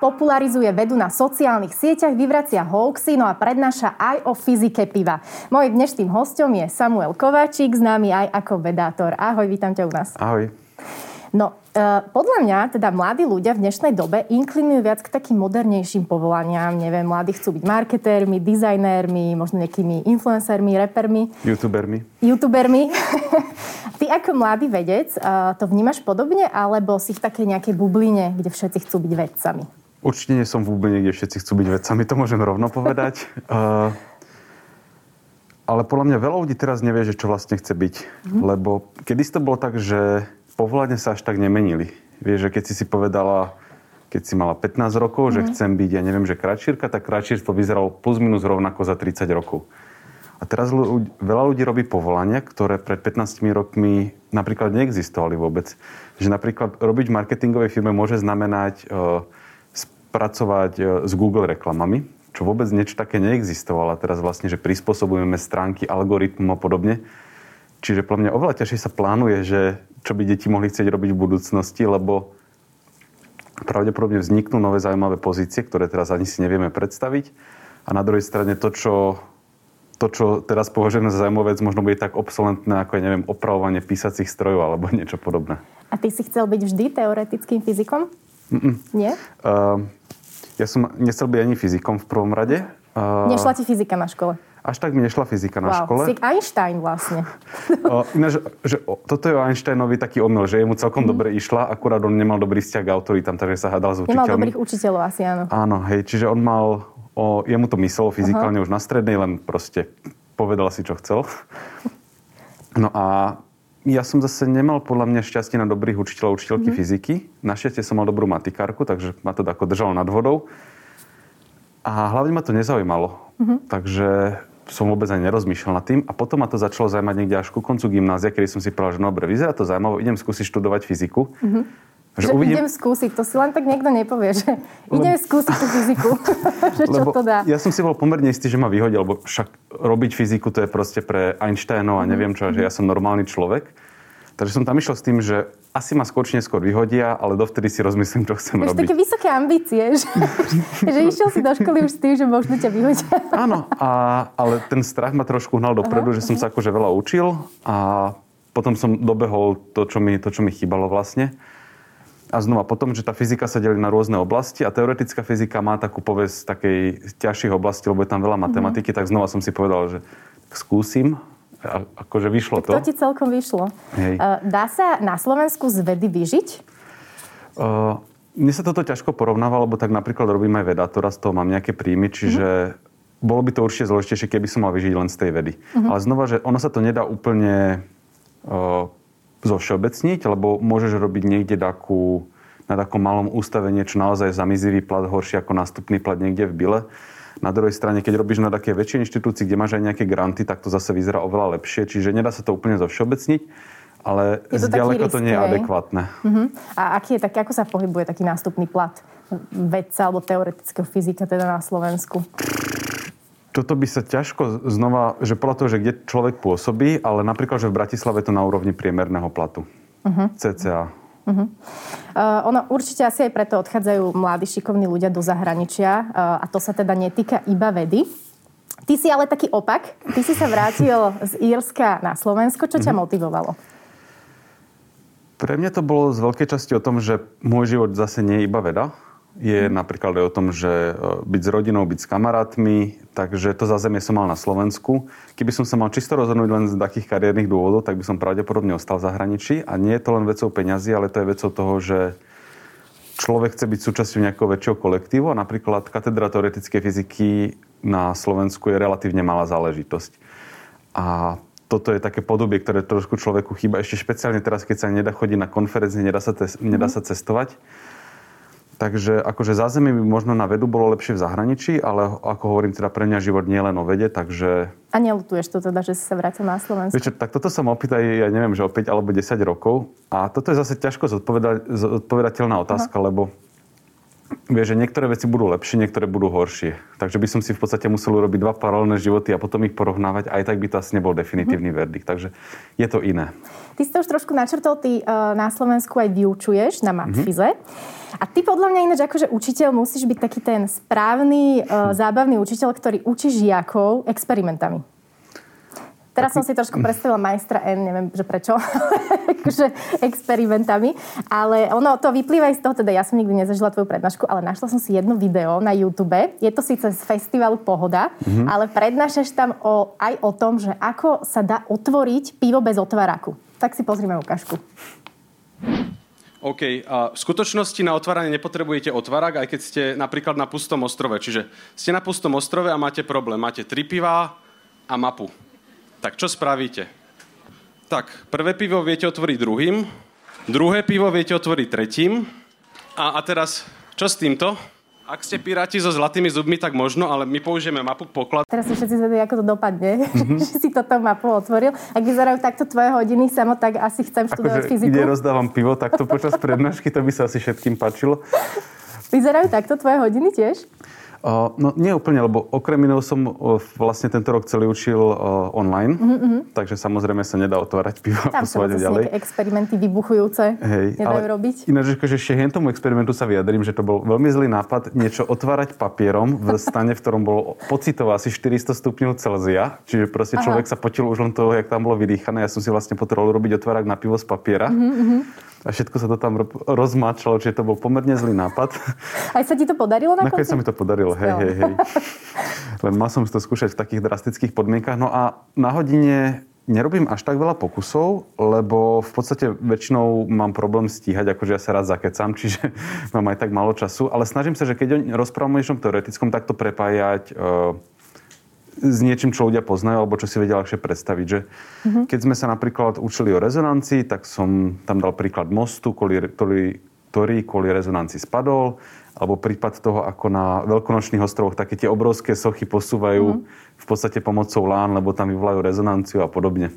Popularizuje vedu na sociálnych sieťach, vyvracia hoaxy, no a prednáša aj o fyzike piva. Mojím dnešným hostom je Samuel Kováčik, známy aj ako vedátor. Ahoj, vítam ťa u nás. Ahoj. No, e, podľa mňa, teda mladí ľudia v dnešnej dobe inklinujú viac k takým modernejším povolaniam. Neviem, mladí chcú byť marketérmi, dizajnérmi, možno nejakými influencermi, repermi. Youtubermi. Youtubermi. Ty ako mladý vedec e, to vnímaš podobne, alebo si v takej nejakej bubline, kde všetci chcú byť vedcami? Určite nie som v úplne, kde všetci chcú byť vedcami, to môžem rovno povedať. Uh, ale podľa mňa veľa ľudí teraz nevie, že čo vlastne chce byť. Mm. Lebo kedy to bolo tak, že povolania sa až tak nemenili. Vieš, že keď si si povedala, keď si mala 15 rokov, mm. že mhm. chcem byť, ja neviem, že kračírka, tak kračírstvo vyzeralo plus minus rovnako za 30 rokov. A teraz ľudí, veľa ľudí robí povolania, ktoré pred 15 rokmi napríklad neexistovali vôbec. Že napríklad robiť v marketingovej firme môže znamenať uh, pracovať e, s Google reklamami, čo vôbec niečo také neexistovalo. Teraz vlastne, že prispôsobujeme stránky, algoritmom a podobne. Čiže pre mňa oveľa ťažšie sa plánuje, že čo by deti mohli chcieť robiť v budúcnosti, lebo pravdepodobne vzniknú nové zaujímavé pozície, ktoré teraz ani si nevieme predstaviť. A na druhej strane to, čo, to, čo teraz považujeme za zaujímavé možno bude tak obsolentné ako, ja neviem, opravovanie písacích strojov alebo niečo podobné. A ty si chcel byť vždy teoretickým fyzikom? Mm-mm. Nie? Uh, ja som nechcel byť ani fyzikom v prvom rade. Uh, Nešla ti fyzika na škole? Až tak mi nešla fyzika na wow, škole. Si Einstein vlastne. uh, ináč, že, toto je o Einsteinovi taký omyl, že jemu celkom mm. dobre išla, akurát on nemal dobrý vzťah k autoritám, takže sa hádal s učiteľmi. Nemal dobrých učiteľov asi, áno. Áno, hej, čiže on mal, o, jemu to myslelo fyzikálne uh-huh. už na strednej, len proste povedal si, čo chcel. No a ja som zase nemal podľa mňa šťastie na dobrých učiteľov, učiteľky mm. fyziky. Našťastie som mal dobrú matikárku, takže ma to ako držalo nad vodou. A hlavne ma to nezaujímalo. Mm-hmm. Takže som vôbec ani nerozmýšľal nad tým. A potom ma to začalo zaujímať niekde až ku koncu gymnázia, kedy som si povedal, že no dobre, vyzerá to zaujímavé, idem skúsiť študovať fyziku. Mm-hmm. Že, že uvidím... idem skúsiť, to si len tak niekto nepovie, že lebo... idem skúsiť tú fyziku, že čo lebo to dá. Ja som si bol pomerne istý, že ma vyhodil, lebo však robiť fyziku to je proste pre Einsteinov a mhm. neviem čo, mm-hmm. že ja som normálny človek. Takže som tam išiel s tým, že asi ma skôr neskôr vyhodia, ale dovtedy si rozmyslím, čo chcem Máš robiť. také vysoké ambície, že, že išiel si do školy už s tým, že možno ťa vyhodia. Áno, a, ale ten strach ma trošku hnal dopredu, Aha, že som sa akože veľa učil a potom som dobehol to, čo mi, to, čo mi chýbalo vlastne. A znova potom, že tá fyzika sa delí na rôzne oblasti a teoretická fyzika má takú povesť takej ťažších oblastí, lebo je tam veľa matematiky, mm-hmm. tak znova som si povedal, že skúsim. A, akože vyšlo tak to. To ti celkom vyšlo. Hej. Uh, dá sa na Slovensku z vedy vyžiť? Uh, mne sa toto ťažko porovnáva, lebo tak napríklad robím aj vedátora, z toho mám nejaké príjmy, čiže mm-hmm. bolo by to určite zložitejšie, keby som mal vyžiť len z tej vedy. Mm-hmm. Ale znova, že ono sa to nedá úplne uh, zovšeobecniť, lebo môžeš robiť niekde takú, na takom malom ústavení, čo naozaj zamizivý plat horší ako nástupný plat niekde v byle. Na druhej strane, keď robíš na také väčšej inštitúcii, kde máš aj nejaké granty, tak to zase vyzerá oveľa lepšie. Čiže nedá sa to úplne zovšeobecniť, ale to zďaleko to nie je adekvátne. Uh-huh. A aký je taký, ako sa pohybuje taký nástupný plat vedca alebo teoretického fyzika teda na Slovensku? Toto by sa ťažko znova, že podľa toho, že kde človek pôsobí, ale napríklad, že v Bratislave to na úrovni priemerného platu. Uh-huh. CCA. Uh-huh. Uh, ono určite asi aj preto odchádzajú mladí šikovní ľudia do zahraničia uh, a to sa teda netýka iba vedy. Ty si ale taký opak. Ty si sa vrátil z Írska na Slovensko. Čo ťa uh-huh. motivovalo? Pre mňa to bolo z veľkej časti o tom, že môj život zase nie je iba veda je napríklad aj o tom, že e, byť s rodinou, byť s kamarátmi, takže to zázemie som mal na Slovensku. Keby som sa mal čisto rozhodnúť len z takých kariérnych dôvodov, tak by som pravdepodobne ostal v zahraničí. A nie je to len vecou peňazí, ale to je vecou toho, že človek chce byť súčasťou nejakého väčšieho kolektívu a napríklad katedra teoretickej fyziky na Slovensku je relatívne malá záležitosť. A toto je také podobie, ktoré trošku človeku chýba. Ešte špeciálne teraz, keď sa nedá chodiť na konferencie, nedá sa, nedá mhm. sa cestovať Takže akože zázemie by možno na vedu bolo lepšie v zahraničí, ale ako hovorím, teda pre mňa život nie len o vede, takže... A nelutuješ to teda, že si sa vrátil na Slovensku? Vieš, tak toto sa ma opýta, ja neviem, že o 5 alebo 10 rokov. A toto je zase ťažko zodpoveda- zodpovedateľná otázka, Aha. lebo vieš, že niektoré veci budú lepšie, niektoré budú horšie. Takže by som si v podstate musel urobiť dva paralelné životy a potom ich porovnávať. Aj tak by to asi nebol definitívny mm. verdikt. Takže je to iné. Ty si to už trošku načrtol, ty uh, na Slovensku aj vyučuješ na matfize. Mm-hmm. A ty podľa mňa ináč akože učiteľ musíš byť taký ten správny, uh, zábavný učiteľ, ktorý učí žiakov experimentami. Teraz som si trošku predstavila majstra N, neviem, že prečo, akože experimentami, ale ono to vyplýva aj z toho, teda ja som nikdy nezažila tvoju prednášku, ale našla som si jedno video na YouTube, je to síce z festivalu Pohoda, mm-hmm. ale prednášaš tam o, aj o tom, že ako sa dá otvoriť pivo bez otváraku. Tak si pozrime ukážku. OK. A v skutočnosti na otváranie nepotrebujete otvárák, aj keď ste napríklad na pustom ostrove. Čiže ste na pustom ostrove a máte problém. Máte tri pivá a mapu. Tak čo spravíte? Tak, prvé pivo viete otvoriť druhým, druhé pivo viete otvoriť tretím. A, a teraz, čo s týmto? Ak ste piráti so zlatými zubmi, tak možno, ale my použijeme mapu poklad. Teraz si všetci zvedí, ako to dopadne, mm-hmm. že si toto mapu otvoril. Ak vyzerajú takto tvoje hodiny samo, tak asi chcem študovať fyziku. Ide rozdávam pivo takto počas prednášky, to by sa asi všetkým páčilo. Vyzerajú takto tvoje hodiny tiež? No nie úplne, lebo okrem iného som vlastne tento rok celý učil online, mm-hmm. takže samozrejme sa nedá otvárať pivo a posúvať ďalej. Tam experimenty vybuchujúce Hej, nedajú robiť. Ináč, že ešte tomu experimentu sa vyjadrím, že to bol veľmi zlý nápad niečo otvárať papierom v stane, v ktorom bolo pocitovo asi 400 stupňov Celzia, čiže proste človek Aha. sa potil už len toho, jak tam bolo vydýchané. Ja som si vlastne potreboval robiť otvárať na pivo z papiera. Mm-hmm a všetko sa to tam rozmačalo, čiže to bol pomerne zlý nápad. Aj sa ti to podarilo na Nakoniec sa mi to podarilo, hej, hej, hej. Len mal som to skúšať v takých drastických podmienkach. No a na hodine nerobím až tak veľa pokusov, lebo v podstate väčšinou mám problém stíhať, akože ja sa rád zakecam, čiže mám aj tak málo času. Ale snažím sa, že keď rozprávam o niečom teoretickom, tak to prepájať uh, s niečím, čo ľudia poznajú, alebo čo si vedia ľahšie predstaviť. Že mm-hmm. Keď sme sa napríklad učili o rezonancii, tak som tam dal príklad mostu, ktorý, ktorý kvôli rezonancii spadol, alebo prípad toho, ako na veľkonočných ostrovoch také tie obrovské sochy posúvajú mm-hmm. v podstate pomocou lán, lebo tam vyvolajú rezonanciu a podobne.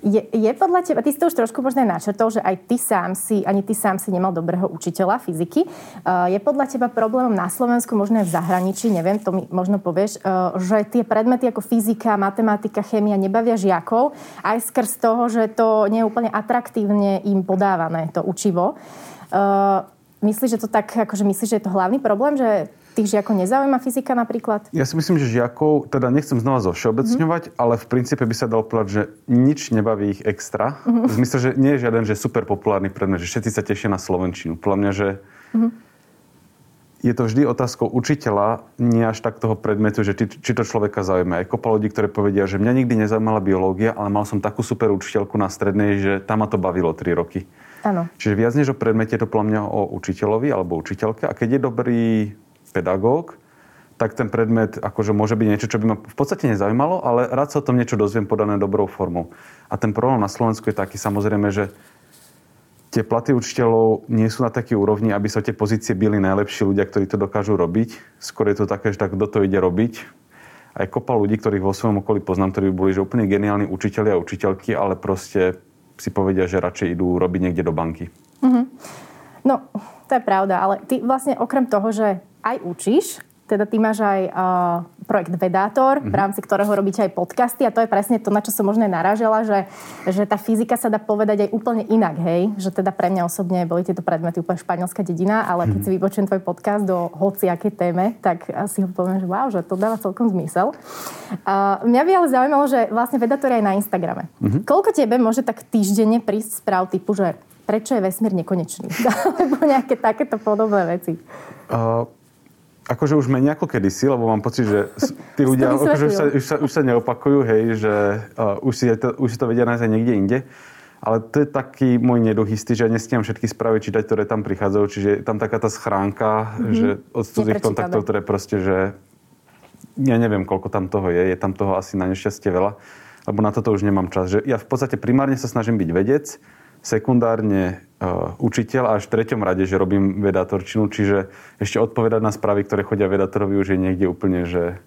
Je, je podľa teba, ty si to už trošku možno načrtol, že aj ty sám si, ani ty sám si nemal dobrého učiteľa fyziky. Uh, je podľa teba problémom na Slovensku, možno aj v zahraničí, neviem, to mi možno povieš, uh, že tie predmety ako fyzika, matematika, chémia nebavia žiakov, aj skrz toho, že to nie je úplne atraktívne im podávané, to učivo. Uh, myslíš, že to tak, akože myslíš, že je to hlavný problém, že tých žiakov nezaujíma fyzika napríklad? Ja si myslím, že žiakov, teda nechcem znova zovšeobecňovať, mm-hmm. ale v princípe by sa dal povedať, že nič nebaví ich extra. Mm-hmm. V zmysle, že nie je žiaden že super populárny predmet, že všetci sa tešia na Slovenčinu. Podľa mňa, že mm-hmm. je to vždy otázkou učiteľa, nie až tak toho predmetu, že či, či to človeka zaujíma. Aj kopa ľudí, ktoré povedia, že mňa nikdy nezaujímala biológia, ale mal som takú super učiteľku na strednej, že tam ma to bavilo 3 roky. Áno. Čiže viac než o predmete je to podľa mňa o učiteľovi alebo učiteľke. A keď je dobrý pedagóg, tak ten predmet akože môže byť niečo, čo by ma v podstate nezaujímalo, ale rád sa o tom niečo dozviem podané dobrou formou. A ten problém na Slovensku je taký samozrejme, že tie platy učiteľov nie sú na takej úrovni, aby sa tie pozície byli najlepší ľudia, ktorí to dokážu robiť. Skôr je to také, že tak kto to ide robiť. Aj kopa ľudí, ktorých vo svojom okolí poznám, ktorí boli že úplne geniálni učiteľi a učiteľky, ale proste si povedia, že radšej idú robiť niekde do banky. Mm-hmm. No, to je pravda, ale ty vlastne okrem toho, že aj učíš, teda ty máš aj uh, projekt Vedátor, mm-hmm. v rámci ktorého robíte aj podcasty a to je presne to, na čo som možno narážala, že, že tá fyzika sa dá povedať aj úplne inak, hej? Že teda pre mňa osobne boli tieto predmety úplne španielská dedina, ale keď mm-hmm. si vypočujem tvoj podcast do hociakej téme, tak asi ho poviem, že wow, že to dáva celkom zmysel. Uh, mňa by ale zaujímalo, že vlastne Vedátor je aj na Instagrame. Mm-hmm. Koľko tebe môže tak týždenne prísť správ typu, že prečo je vesmír nekonečný? Alebo nejaké takéto podobné veci. Uh akože už menej ako kedysi, lebo mám pocit, že tí ľudia akože už, sa, už, sa, už sa neopakujú, hej, že uh, už, si to, už si to vedia nájsť aj niekde inde. Ale to je taký môj neduchistý, že ja nestíham všetky správy čítať, ktoré tam prichádzajú. Čiže je tam taká tá schránka, mm-hmm. že od cudzích kontaktov, ktoré proste, že ja neviem, koľko tam toho je. Je tam toho asi na nešťastie veľa. Lebo na toto už nemám čas. Že ja v podstate primárne sa snažím byť vedec, sekundárne uh, učiteľ a až v treťom rade, že robím vedatorčinu, čiže ešte odpovedať na správy, ktoré chodia vedatorovi už je niekde úplne, že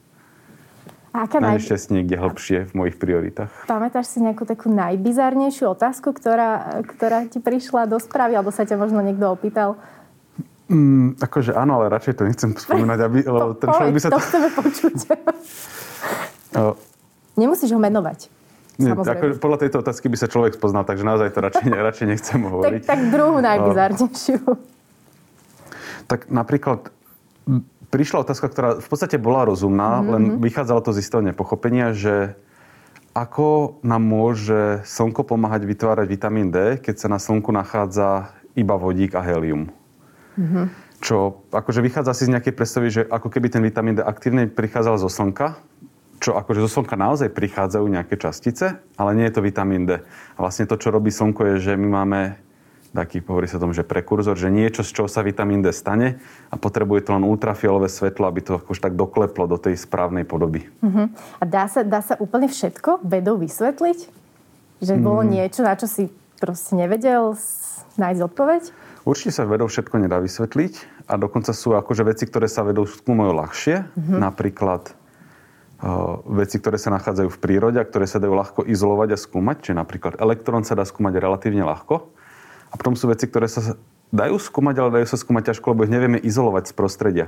aká na naj... nešťastie niekde hlbšie v mojich prioritách. Pamätáš si nejakú takú najbizarnejšiu otázku, ktorá, ktorá ti prišla do správy, alebo sa ťa možno niekto opýtal? Mm, akože áno, ale radšej to nechcem spomínať, aby, lebo ten človek by sa to to... chceme počuť. Nemusíš ho menovať. Nie, ako, podľa tejto otázky by sa človek spoznal, takže naozaj to radšej, radšej nechcem Tak, hovoriť. tak druhú najbizarnejšiu. Tak napríklad prišla otázka, ktorá v podstate bola rozumná, mm-hmm. len vychádzalo to z istého nepochopenia, že ako nám môže slnko pomáhať vytvárať vitamín D, keď sa na slnku nachádza iba vodík a helium. Mm-hmm. Čo akože vychádza si z nejakej predstavy, že ako keby ten vitamín D aktívne prichádzal zo slnka, čo akože zo slnka naozaj prichádzajú nejaké častice, ale nie je to vitamín D. A vlastne to, čo robí slnko, je, že my máme taký, hovorí sa o tom, že prekurzor, že niečo, z čoho sa vitamín D stane a potrebuje to len ultrafialové svetlo, aby to akož tak dokleplo do tej správnej podoby. Uh-huh. A dá sa, dá sa úplne všetko vedou vysvetliť? Že bolo niečo, na čo si proste nevedel nájsť odpoveď? Určite sa vedou všetko nedá vysvetliť a dokonca sú akože veci, ktoré sa vedou skúmajú ľahšie. Napríklad uh, veci, ktoré sa nachádzajú v prírode a ktoré sa dajú ľahko izolovať a skúmať. Čiže napríklad elektrón sa dá skúmať relatívne ľahko. A potom sú veci, ktoré sa dajú skúmať, ale dajú sa skúmať ťažko, lebo ich nevieme izolovať z prostredia.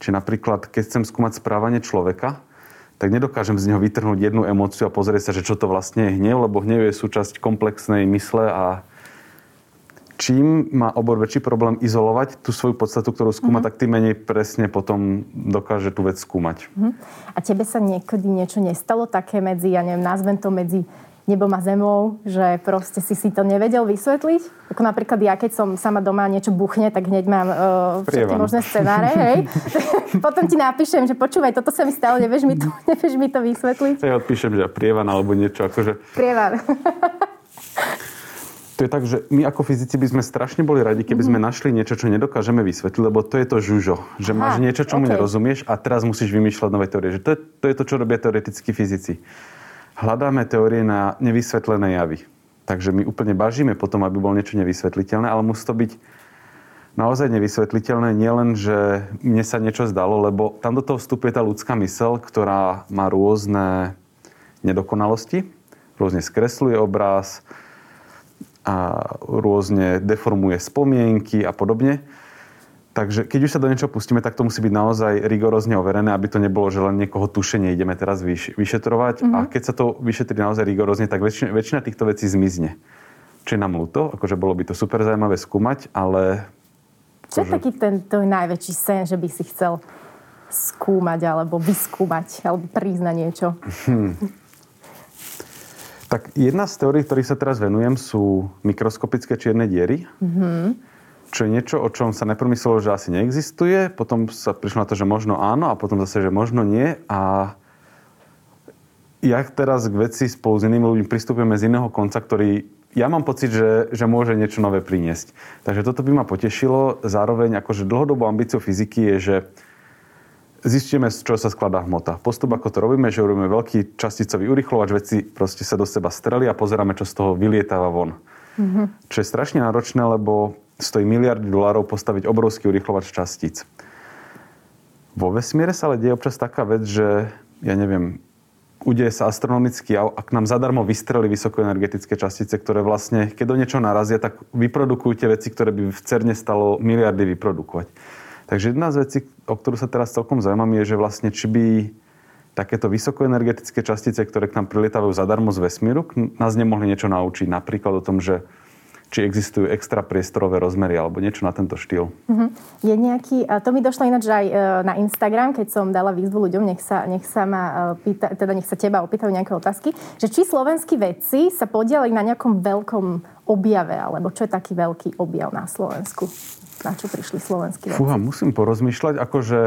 Čiže napríklad, keď chcem skúmať správanie človeka, tak nedokážem z neho vytrhnúť jednu emóciu a pozrieť sa, že čo to vlastne je hnev, lebo hnev je súčasť komplexnej mysle a čím má obor väčší problém izolovať tú svoju podstatu, ktorú skúma, tak tým menej presne potom dokáže tú vec skúmať. A tebe sa niekedy niečo nestalo také medzi, ja neviem, nazvem to medzi nebom a zemou, že proste si si to nevedel vysvetliť? Ako napríklad ja, keď som sama doma niečo buchne, tak hneď mám uh, všetky možné scenáre, hej. Potom ti napíšem, že počúvaj, toto sa mi stalo, nevieš mi to, nevieš mi to vysvetliť? Ja odpíšem, že prievan alebo niečo, akože Prievan. To je tak, že my ako fyzici by sme strašne boli radi, keby sme našli niečo, čo nedokážeme vysvetliť, lebo to je to žužo. Že Aha, máš niečo, čomu okej. nerozumieš a teraz musíš vymýšľať nové teórie. Že to, je, to je to, čo robia teoretickí fyzici. Hľadáme teórie na nevysvetlené javy. Takže my úplne bažíme potom, aby bolo niečo nevysvetliteľné, ale musí to byť naozaj nevysvetliteľné. Nielen, že mne sa niečo zdalo, lebo tam do toho vstupuje tá ľudská mysel, ktorá má rôzne nedokonalosti, rôzne skresluje obraz, a rôzne deformuje spomienky a podobne. Takže keď už sa do niečoho pustíme, tak to musí byť naozaj rigorózne overené, aby to nebolo, že len niekoho tušenie ideme teraz vyš- vyšetrovať. Mm-hmm. A keď sa to vyšetrí naozaj rigorózne, tak väčšina, väčšina týchto vecí zmizne. Čo je nám ľúto, akože bolo by to super zaujímavé skúmať, ale Čo je taký ten tvoj najväčší sen, že by si chcel skúmať, alebo vyskúmať, alebo prísť na niečo? Tak jedna z teórií, ktorých sa teraz venujem, sú mikroskopické čierne diery. Mm-hmm. Čo je niečo, o čom sa najprv myslelo, že asi neexistuje, potom sa prišlo na to, že možno áno a potom zase, že možno nie. A ja teraz k veci spolu s inými ľuďmi pristupujeme z iného konca, ktorý ja mám pocit, že, že môže niečo nové priniesť. Takže toto by ma potešilo. Zároveň akože dlhodobou ambíciou fyziky je, že zistíme, z čoho sa skladá hmota. Postup, ako to robíme, že robíme veľký časticový urychlovač, veci proste sa do seba streli a pozeráme, čo z toho vylietáva von. Mm-hmm. Čo je strašne náročné, lebo stojí miliardy dolárov postaviť obrovský urychlovač častíc. Vo vesmíre sa ale deje občas taká vec, že ja neviem, udeje sa astronomický jav, ak nám zadarmo vystreli vysokoenergetické častice, ktoré vlastne, keď do niečoho narazia, tak vyprodukujú tie veci, ktoré by v CERNE stalo miliardy vyprodukovať. Takže jedna z vecí, o ktorú sa teraz celkom zaujímam, je, že vlastne či by takéto vysokoenergetické častice, ktoré k nám prilietávajú zadarmo z vesmíru, nás nemohli niečo naučiť. Napríklad o tom, že či existujú extra priestorové rozmery alebo niečo na tento štýl. Je nejaký, to mi došlo ináč aj e, na Instagram, keď som dala výzvu ľuďom, nech sa, nech sa ma e, pýta, teda nech sa teba opýtajú nejaké otázky, že či slovenskí vedci sa podielali na nejakom veľkom objave, alebo čo je taký veľký objav na Slovensku? Na čo prišli slovenskí vedci? Fúha, musím porozmýšľať, akože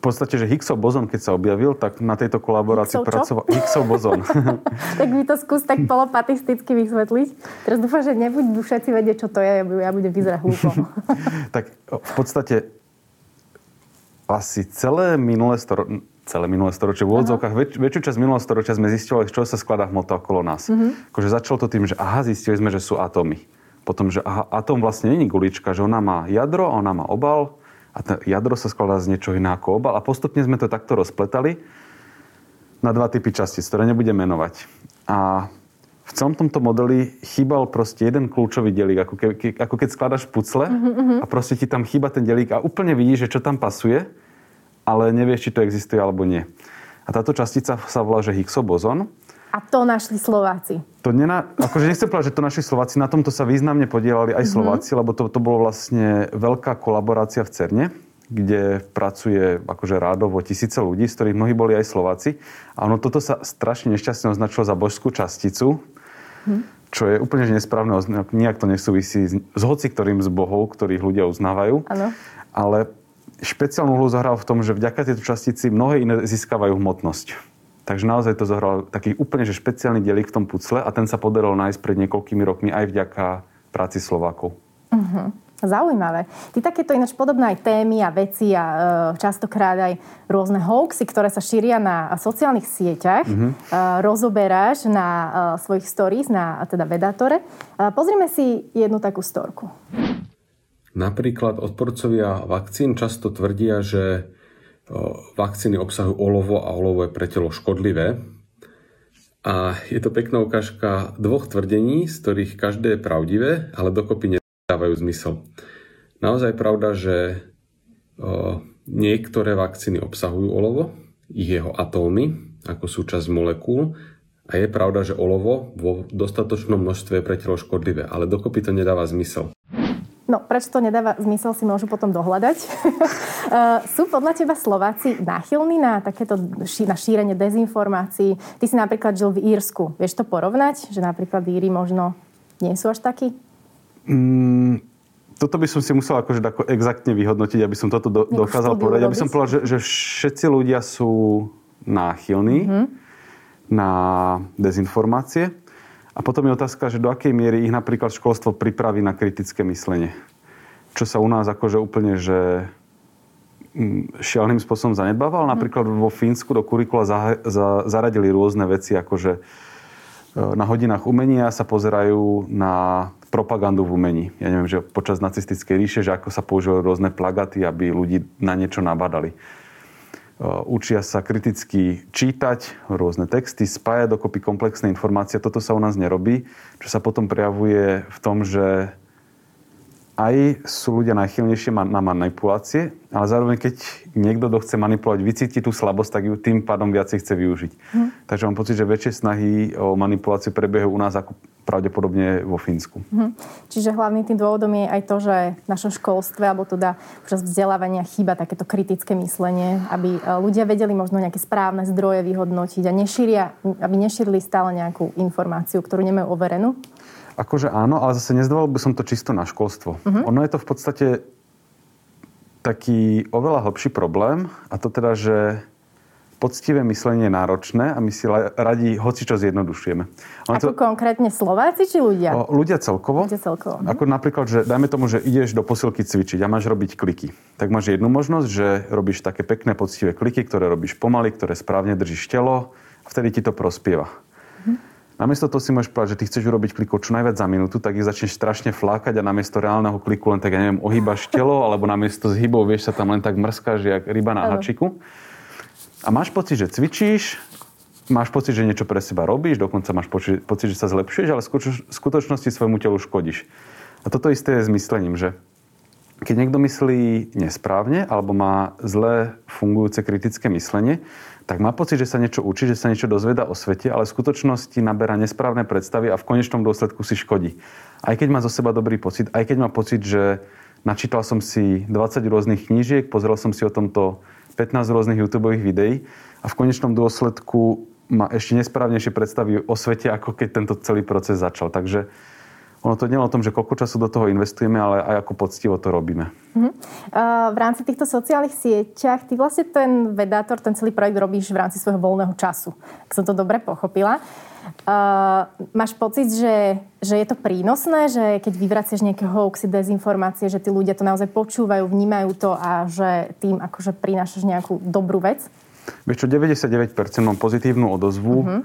v podstate, že Higgsov bozon, keď sa objavil, tak na tejto kolaborácii pracoval... Higgsov bozon. tak mi to skús tak polopatisticky vysvetliť. Teraz dúfam, že nebudú všetci vedieť, čo to je, ja budem vyzerať hlúpo. tak v podstate asi celé minulé storo- celé minulé storočie. V úvodzovkách väč, väčšiu časť minulého storočia sme zistili, z čoho sa skladá hmota okolo nás. Mm-hmm. Akože začalo to tým, že aha, zistili sme, že sú atómy. Potom, že aha, atóm vlastne není gulička, že ona má jadro ona má obal a to jadro sa skladá z niečoho iného ako obal a postupne sme to takto rozpletali na dva typy častíc, ktoré nebudem menovať. A v celom tomto modeli chýbal proste jeden kľúčový delík, ako, ke, ke, ako keď skladaš pucle mm-hmm. a proste ti tam chýba ten delík a úplne vidíš, že čo tam pasuje, ale nevieš, či to existuje alebo nie. A táto častica sa volá, že Higgsov bozon. A to našli Slováci. To nena, akože nechcem povedať, že to našli Slováci, na tomto sa významne podielali aj mm-hmm. Slováci, lebo to, to bolo vlastne veľká kolaborácia v CERNE kde pracuje akože rádovo tisíce ľudí, z ktorých mnohí boli aj Slováci. A ono toto sa strašne nešťastne označilo za božskú časticu, hm. čo je úplne nesprávne, nejak to nesúvisí s, s hoci ktorým z bohov, ktorých ľudia uznávajú. Ano. Ale špeciálnu úlohu zohral v tom, že vďaka tejto častici mnohé iné získavajú hmotnosť. Takže naozaj to zohral taký úplne že špeciálny delík v tom pucle a ten sa podarilo nájsť pred niekoľkými rokmi aj vďaka práci Slovákov. Uh-huh. Zaujímavé. Ty takéto ináč podobné aj témy a veci a e, častokrát aj rôzne hoaxy, ktoré sa šíria na sociálnych sieťach, mm-hmm. e, rozoberáš na e, svojich stories, na teda Vedatore. E, pozrime si jednu takú storku. Napríklad odporcovia vakcín často tvrdia, že vakcíny obsahujú olovo a olovo je pre telo škodlivé. A je to pekná ukážka dvoch tvrdení, z ktorých každé je pravdivé, ale dokopy dávajú zmysel. Naozaj pravda, že niektoré vakcíny obsahujú olovo, ich jeho atómy ako súčasť molekúl a je pravda, že olovo vo dostatočnom množstve je pre telo škodlivé, ale dokopy to nedáva zmysel. No, prečo to nedáva zmysel, si môžu potom dohľadať. uh, sú podľa teba Slováci náchylní na takéto na šírenie dezinformácií? Ty si napríklad žil v Írsku. Vieš to porovnať? Že napríklad Íri možno nie sú až takí? Mm, toto by som si musel akože ako exaktne vyhodnotiť, aby som toto do, dokázal povedať. Ja by som povedal, že, že všetci ľudia sú náchylní mm-hmm. na dezinformácie. A potom je otázka, že do akej miery ich napríklad školstvo pripraví na kritické myslenie. Čo sa u nás akože úplne, že mm, šialným spôsobom zanedbával. Mm. Napríklad vo Fínsku do kurikula za, za, zaradili rôzne veci, akože na hodinách umenia sa pozerajú na propagandu v umení. Ja neviem, že počas nacistickej ríše, že ako sa používali rôzne plagaty, aby ľudí na niečo nabadali. Učia sa kriticky čítať rôzne texty, spájať dokopy komplexné informácie. Toto sa u nás nerobí, čo sa potom prejavuje v tom, že aj sú ľudia najchylnejšie na manipulácie, ale zároveň keď niekto, kto chce manipulovať, vycíti tú slabosť, tak ju tým pádom viacej chce využiť. Hm. Takže mám pocit, že väčšie snahy o manipuláciu prebiehajú u nás ako pravdepodobne vo Fínsku. Hm. Čiže hlavným tým dôvodom je aj to, že v našom školstve alebo teda počas vzdelávania chýba takéto kritické myslenie, aby e, ľudia vedeli možno nejaké správne zdroje vyhodnotiť a nešíria, aby nešírili stále nejakú informáciu, ktorú nemajú overenú. Akože áno, ale zase nezdával by som to čisto na školstvo. Uh-huh. Ono je to v podstate taký oveľa hlbší problém a to teda, že poctivé myslenie je náročné a my si radi hoci čo zjednodušujeme. Ono Ako to... konkrétne Slováci či ľudia? O, ľudia celkovo. Ľudia celkovo. Ako napríklad, že dajme tomu, že ideš do posilky cvičiť a máš robiť kliky. Tak máš jednu možnosť, že robíš také pekné poctivé kliky, ktoré robíš pomaly, ktoré správne držíš telo a vtedy ti to prospieva. Namiesto toho si môžeš povedať, že ty chceš urobiť klikov čo najviac za minútu, tak ich začneš strašne flákať a namiesto reálneho kliku len tak, ja neviem, ohýbaš telo, alebo namiesto zhybov, vieš, sa tam len tak mrskáš, jak ryba na hačiku. A máš pocit, že cvičíš, máš pocit, že niečo pre seba robíš, dokonca máš pocit, pocit že sa zlepšuješ, ale v skutočnosti svojmu telu škodíš. A toto isté je s myslením, že keď niekto myslí nesprávne alebo má zlé fungujúce kritické myslenie, tak má pocit, že sa niečo učí, že sa niečo dozveda o svete, ale v skutočnosti naberá nesprávne predstavy a v konečnom dôsledku si škodí. Aj keď má zo seba dobrý pocit, aj keď má pocit, že načítal som si 20 rôznych knížiek, pozrel som si o tomto 15 rôznych YouTube videí a v konečnom dôsledku má ešte nesprávnejšie predstavy o svete, ako keď tento celý proces začal. Takže ono to nie o tom, že koľko času do toho investujeme, ale aj ako poctivo to robíme. Uh-huh. Uh, v rámci týchto sociálnych sieťach, ty vlastne ten vedátor, ten celý projekt robíš v rámci svojho voľného času. Ak som to dobre pochopila. Uh, máš pocit, že, že je to prínosné, že keď vyvraciaš nejaké hoaxy, dezinformácie, že tí ľudia to naozaj počúvajú, vnímajú to a že tým akože prinášaš nejakú dobrú vec? Vieš čo, 99% mám pozitívnu odozvu. Uh-huh.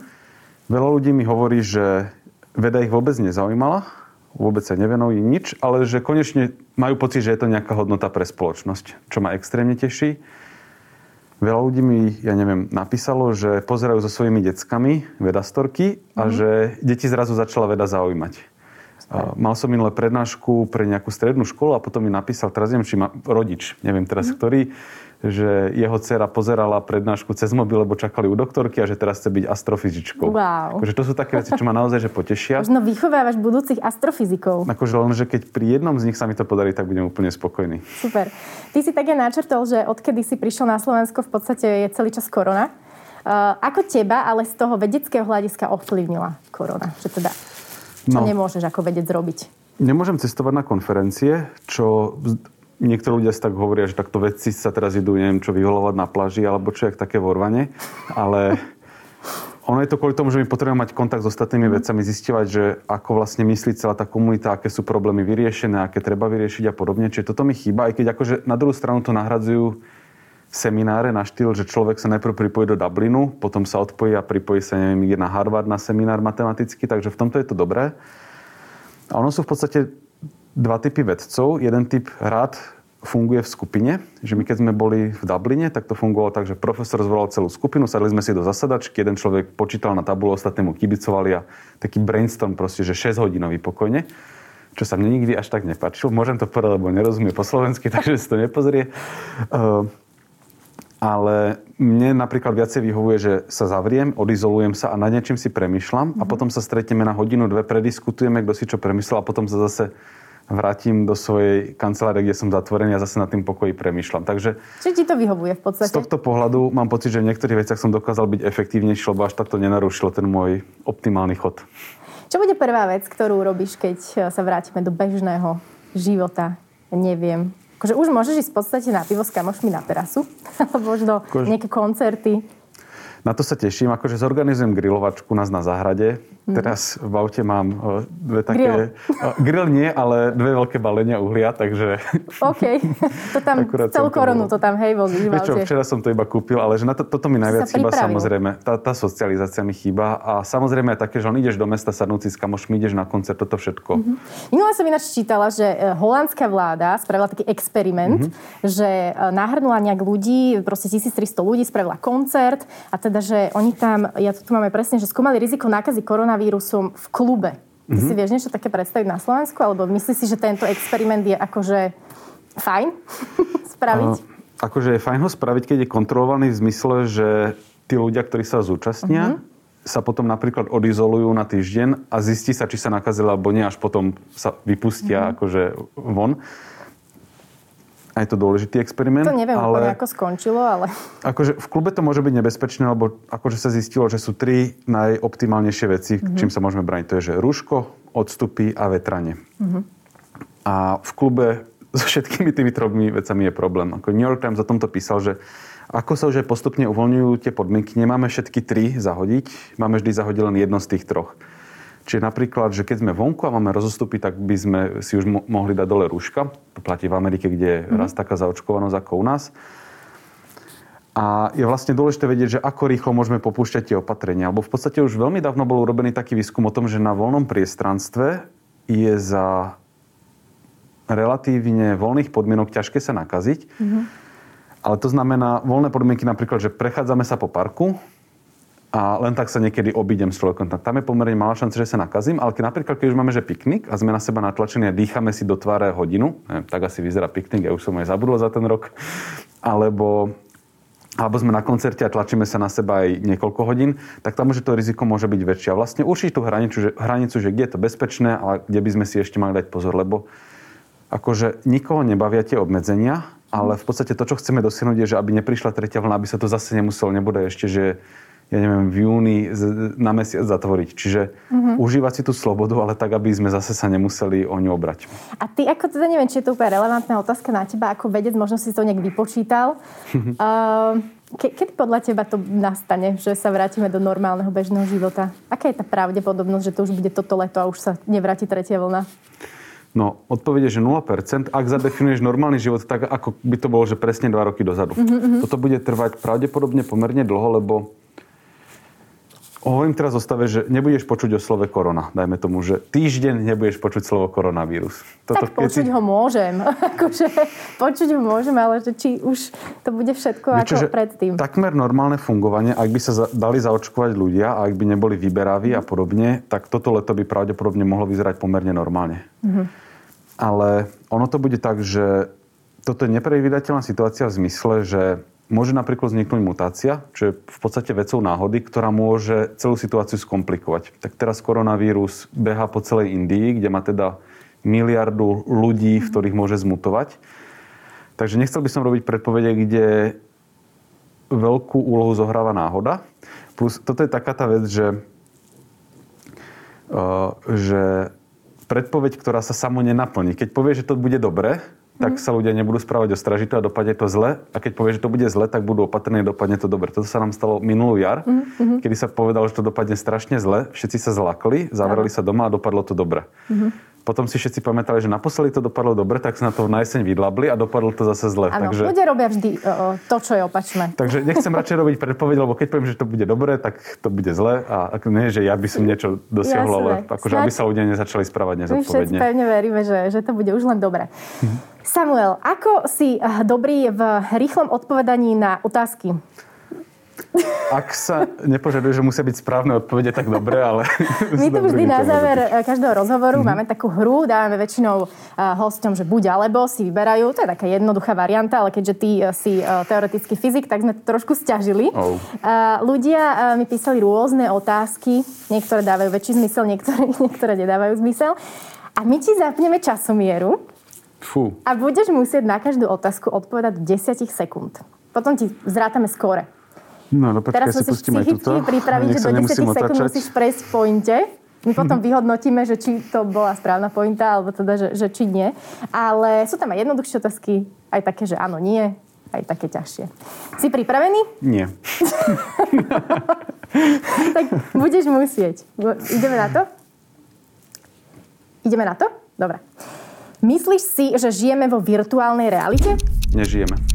Veľa ľudí mi hovorí, že veda ich vôbec nezaujímala, vôbec sa nevenujú nič, ale že konečne majú pocit, že je to nejaká hodnota pre spoločnosť, čo ma extrémne teší. Veľa ľudí mi, ja neviem, napísalo, že pozerajú so svojimi deckami vedastorky a mm. že deti zrazu začala veda zaujímať. Mal som minulé prednášku pre nejakú strednú školu a potom mi napísal, teraz neviem, či ma rodič, neviem teraz, mm. ktorý, že jeho dcera pozerala prednášku cez mobil, lebo čakali u doktorky a že teraz chce byť astrofyzičkou. Wow. Akože to sú také veci, čo ma naozaj že potešia. Možno vychovávaš budúcich astrofyzikov. Akože len, že keď pri jednom z nich sa mi to podarí, tak budem úplne spokojný. Super. Ty si také načrtol, že odkedy si prišiel na Slovensko, v podstate je celý čas korona. Uh, ako teba, ale z toho vedeckého hľadiska ovplyvnila korona? Že teda, čo no. nemôžeš ako vedec robiť? Nemôžem cestovať na konferencie, čo niektorí ľudia si tak hovoria, že takto vedci sa teraz idú, neviem čo, vyholovať na pláži, alebo čo, jak také vorvanie. Ale ono je to kvôli tomu, že my potrebujeme mať kontakt s ostatnými vedcami, zistovať, že ako vlastne myslí celá tá komunita, aké sú problémy vyriešené, aké treba vyriešiť a podobne. Čiže toto mi chýba, aj keď akože na druhú stranu to nahradzujú semináre na štýl, že človek sa najprv pripojí do Dublinu, potom sa odpojí a pripojí sa, neviem, ide na Harvard na seminár matematický, takže v tomto je to dobré. A ono sú v podstate dva typy vedcov. Jeden typ rád funguje v skupine, že my keď sme boli v Dubline, tak to fungovalo tak, že profesor zvolal celú skupinu, sadli sme si do zasadačky, jeden človek počítal na tabulu, ostatnému kibicovali a taký brainstorm proste, že 6 hodinový pokojne čo sa mne nikdy až tak nepáčilo. Môžem to povedať, lebo nerozumie po slovensky, takže si to nepozrie. Uh, ale mne napríklad viacej vyhovuje, že sa zavriem, odizolujem sa a nad niečím si premyšľam mm-hmm. a mhm. potom sa stretneme na hodinu, dve, prediskutujeme, kto si čo premyslel a potom sa zase vrátim do svojej kancelárie, kde som zatvorený a zase na tým pokoji premýšľam. Takže Čiže ti to vyhovuje v podstate? Z tohto pohľadu mám pocit, že v niektorých veciach som dokázal byť efektívnejší, lebo až takto nenarušilo ten môj optimálny chod. Čo bude prvá vec, ktorú robíš, keď sa vrátime do bežného života? Neviem. Akože už môžeš ísť v podstate na pivo s kamošmi na terasu, alebo možno Kož... nejaké koncerty. Na to sa teším, akože zorganizujem grilovačku nás na záhrade. Mm. Teraz v aute mám e, dve také... Grill. E, grill nie, ale dve veľké balenia uhlia, takže... OK. To tam, celú koronu to tam, hej, vozíš v čo, včera som to iba kúpil, ale že na to, toto mi najviac chýba samozrejme. Tá, tá socializácia mi chýba a samozrejme aj také, že on ideš do mesta sadnúci s kamošmi, ideš na koncert, toto všetko. Mm-hmm. Minule som ináč čítala, že e, holandská vláda spravila taký experiment, mm-hmm. že nahrnula nejak ľudí, proste 1300 ľudí, spravila koncert a teda že oni tam, ja tu máme presne, že skúmali riziko nákazy koronavírusom v klube. Ty mm-hmm. si vieš niečo také predstaviť na Slovensku? Alebo myslíš si, že tento experiment je akože fajn spraviť? Uh, akože je fajn ho spraviť, keď je kontrolovaný v zmysle, že tí ľudia, ktorí sa zúčastnia, mm-hmm. sa potom napríklad odizolujú na týždeň a zistí sa, či sa nakazila alebo nie, až potom sa vypustia mm-hmm. akože von. A je to dôležitý experiment. To neviem ale, ako skončilo, ale... Akože v klube to môže byť nebezpečné, lebo akože sa zistilo, že sú tri najoptimálnejšie veci, mm-hmm. čím sa môžeme brániť. To je, že rúško, odstupy a vetranie. Mm-hmm. A v klube so všetkými tými tromi vecami je problém. Ako New York Times o tomto písal, že ako sa už postupne uvoľňujú tie podmienky, nemáme všetky tri zahodiť, máme vždy zahodiť len jedno z tých troch. Čiže napríklad, že keď sme vonku a máme rozostupy, tak by sme si už mo- mohli dať dole rúška. To platí v Amerike, kde je mm-hmm. raz taká zaočkovanosť ako u nás. A je vlastne dôležité vedieť, že ako rýchlo môžeme popúšťať tie opatrenia. Lebo v podstate už veľmi dávno bol urobený taký výskum o tom, že na voľnom priestranstve je za relatívne voľných podmienok ťažké sa nakaziť. Mm-hmm. Ale to znamená voľné podmienky napríklad, že prechádzame sa po parku, a len tak sa niekedy obídem s človekom. Tam je pomerne malá šanca, že sa nakazím, ale keď napríklad, keď už máme že piknik a sme na seba natlačení a dýchame si do tváre hodinu, neviem, tak asi vyzerá piknik, ja už som aj zabudol za ten rok, alebo alebo sme na koncerte a tlačíme sa na seba aj niekoľko hodín, tak tam už to riziko môže byť väčšie. A vlastne určiť tú hranicu že, hranicu, že kde je to bezpečné, ale kde by sme si ešte mali dať pozor, lebo akože nikoho nebavia tie obmedzenia, ale v podstate to, čo chceme dosiahnuť, je, že aby neprišla tretia vlna, aby sa to zase nemuselo, nebude ešte, že ja neviem, v júni na mesiac zatvoriť. Čiže uh-huh. užívať si tú slobodu, ale tak, aby sme zase sa nemuseli o ňu obrať. A ty, ako teda neviem, či je to úplne relevantná otázka na teba, ako vedec, možno si to nejak vypočítal. uh, ke, kedy podľa teba to nastane, že sa vrátime do normálneho bežného života? Aká je tá pravdepodobnosť, že to už bude toto leto a už sa nevráti tretia vlna? No, odpoveď je, že 0%. Ak zadefinuješ normálny život, tak ako by to bolo, že presne 2 roky dozadu. Mm-hmm. Toto bude trvať pravdepodobne pomerne dlho, lebo Hovorím teraz o stave, že nebudeš počuť o slove korona. Dajme tomu, že týždeň nebudeš počuť slovo koronavírus. Toto, tak počuť si... ho môžem. akože, počuť ho môžem, ale že či už to bude všetko Víče, ako predtým. Takmer normálne fungovanie, ak by sa dali zaočkovať ľudia a ak by neboli vyberaví a podobne, tak toto leto by pravdepodobne mohlo vyzerať pomerne normálne. Mm-hmm. Ale ono to bude tak, že toto je neprevídateľná situácia v zmysle, že môže napríklad vzniknúť mutácia, čo je v podstate vecou náhody, ktorá môže celú situáciu skomplikovať. Tak teraz koronavírus beha po celej Indii, kde má teda miliardu ľudí, v ktorých môže zmutovať. Takže nechcel by som robiť predpovede, kde veľkú úlohu zohráva náhoda. Plus toto je taká tá vec, že, uh, že predpoveď, ktorá sa samo nenaplní. Keď povie, že to bude dobre, tak sa ľudia nebudú správať ostražito a dopadne to zle. A keď povie, že to bude zle, tak budú opatrní a dopadne to dobre. Toto sa nám stalo minulú jar, mm-hmm. kedy sa povedalo, že to dopadne strašne zle. Všetci sa zlakli, zavreli sa doma a dopadlo to dobre. Mm-hmm potom si všetci pamätali, že naposledy to dopadlo dobre, tak sa na to na jeseň vydlabli a dopadlo to zase zle. Áno, takže... ľudia robia vždy uh, to, čo je opačné. Takže nechcem radšej robiť predpoveď, lebo keď poviem, že to bude dobre, tak to bude zle a ak nie, že ja by som niečo dosiahol, ale akože aby sa ľudia nezačali správať nezodpovedne. My všetci pevne veríme, že, že to bude už len dobre. Samuel, ako si eh, dobrý v rýchlom odpovedaní na otázky? Ak sa nepožaduje, že musia byť správne odpovede, tak dobre, ale... My tu vždy na záver eh, každého rozhovoru mm-hmm. máme takú hru, dávame väčšinou eh, hostom, že buď alebo si vyberajú, to je taká jednoduchá varianta, ale keďže ty eh, si teoretický fyzik, tak sme to trošku stiažili. Oh. Ľudia mi písali rôzne otázky, niektoré dávajú väčší zmysel, niektoré, niektoré nedávajú zmysel. A my ti zapneme časomieru Fú. a budeš musieť na každú otázku odpovedať 10 sekúnd. Potom ti zrátame skóre. No, no počkaj, Teraz si pustíme aj túto. pripraviť, že do 10 sekúnd musíš prejsť v pointe. My potom vyhodnotíme, že či to bola správna pointa, alebo teda, že, že či nie. Ale sú tam aj jednoduchšie otázky, aj také, že áno, nie, aj také ťažšie. Si pripravený? Nie. tak budeš musieť. Ideme na to? Ideme na to? Dobre. Myslíš si, že žijeme vo virtuálnej realite? Nežijeme.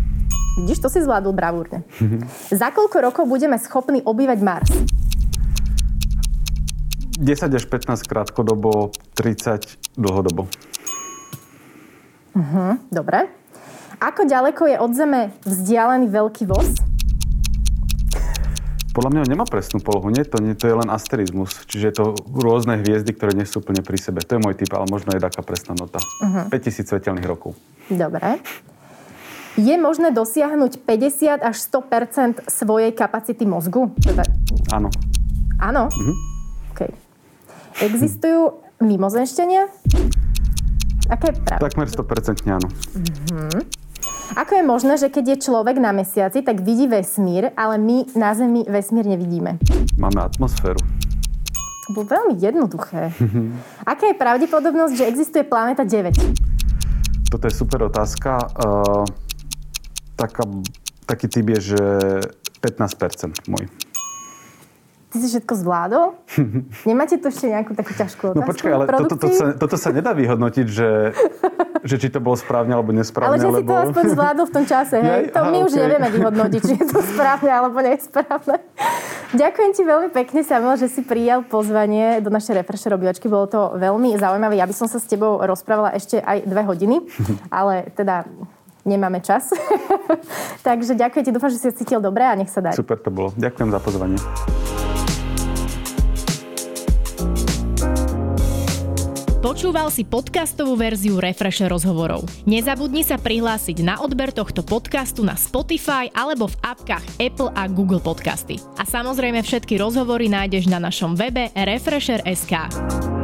Vidíš, to si zvládol bravúrne. Za koľko rokov budeme schopní obývať Mars? 10 až 15 krátkodobo, 30 dlhodobo. Uh-huh, dobre. Ako ďaleko je od Zeme vzdialený veľký voz? Podľa mňa nemá presnú polohu, nie? To, nie, to je len asterizmus. Čiže je to rôzne hviezdy, ktoré nie sú úplne pri sebe. To je môj typ, ale možno je taká presná nota. Uh-huh. 5000 svetelných rokov. Dobre. Je možné dosiahnuť 50 až 100% svojej kapacity mozgu? Teda... Áno. Áno? Mhm. OK. Existujú mimozenštenia? Aké je pravda? Takmer 100% áno. Mhm. Ako je možné, že keď je človek na mesiaci, tak vidí vesmír, ale my na Zemi vesmír nevidíme? Máme atmosféru. To bolo veľmi jednoduché. Aká je pravdepodobnosť, že existuje planéta 9? Toto je super otázka. Uh taká, taký typ je, že 15% môj. Ty si všetko zvládol? Nemáte tu ešte nejakú takú ťažkú no otázku? No počkaj, ale toto, to, sa, toto sa nedá vyhodnotiť, že, že či to bolo správne alebo nesprávne. Ale že alebo... si to aspoň zvládol v tom čase, hej? to my okay. už nevieme vyhodnotiť, či je to správne alebo nesprávne. Ďakujem ti veľmi pekne, Samuel, že si prijal pozvanie do našej refresher obývačky. Bolo to veľmi zaujímavé. Ja by som sa s tebou rozprávala ešte aj dve hodiny, ale teda nemáme čas. Takže ďakujem ti, dúfam, že si sa cítil dobre a nech sa dá. Super to bolo. Ďakujem za pozvanie. Počúval si podcastovú verziu Refresher rozhovorov. Nezabudni sa prihlásiť na odber tohto podcastu na Spotify alebo v apkách Apple a Google Podcasty. A samozrejme všetky rozhovory nájdeš na našom webe Refresher.sk.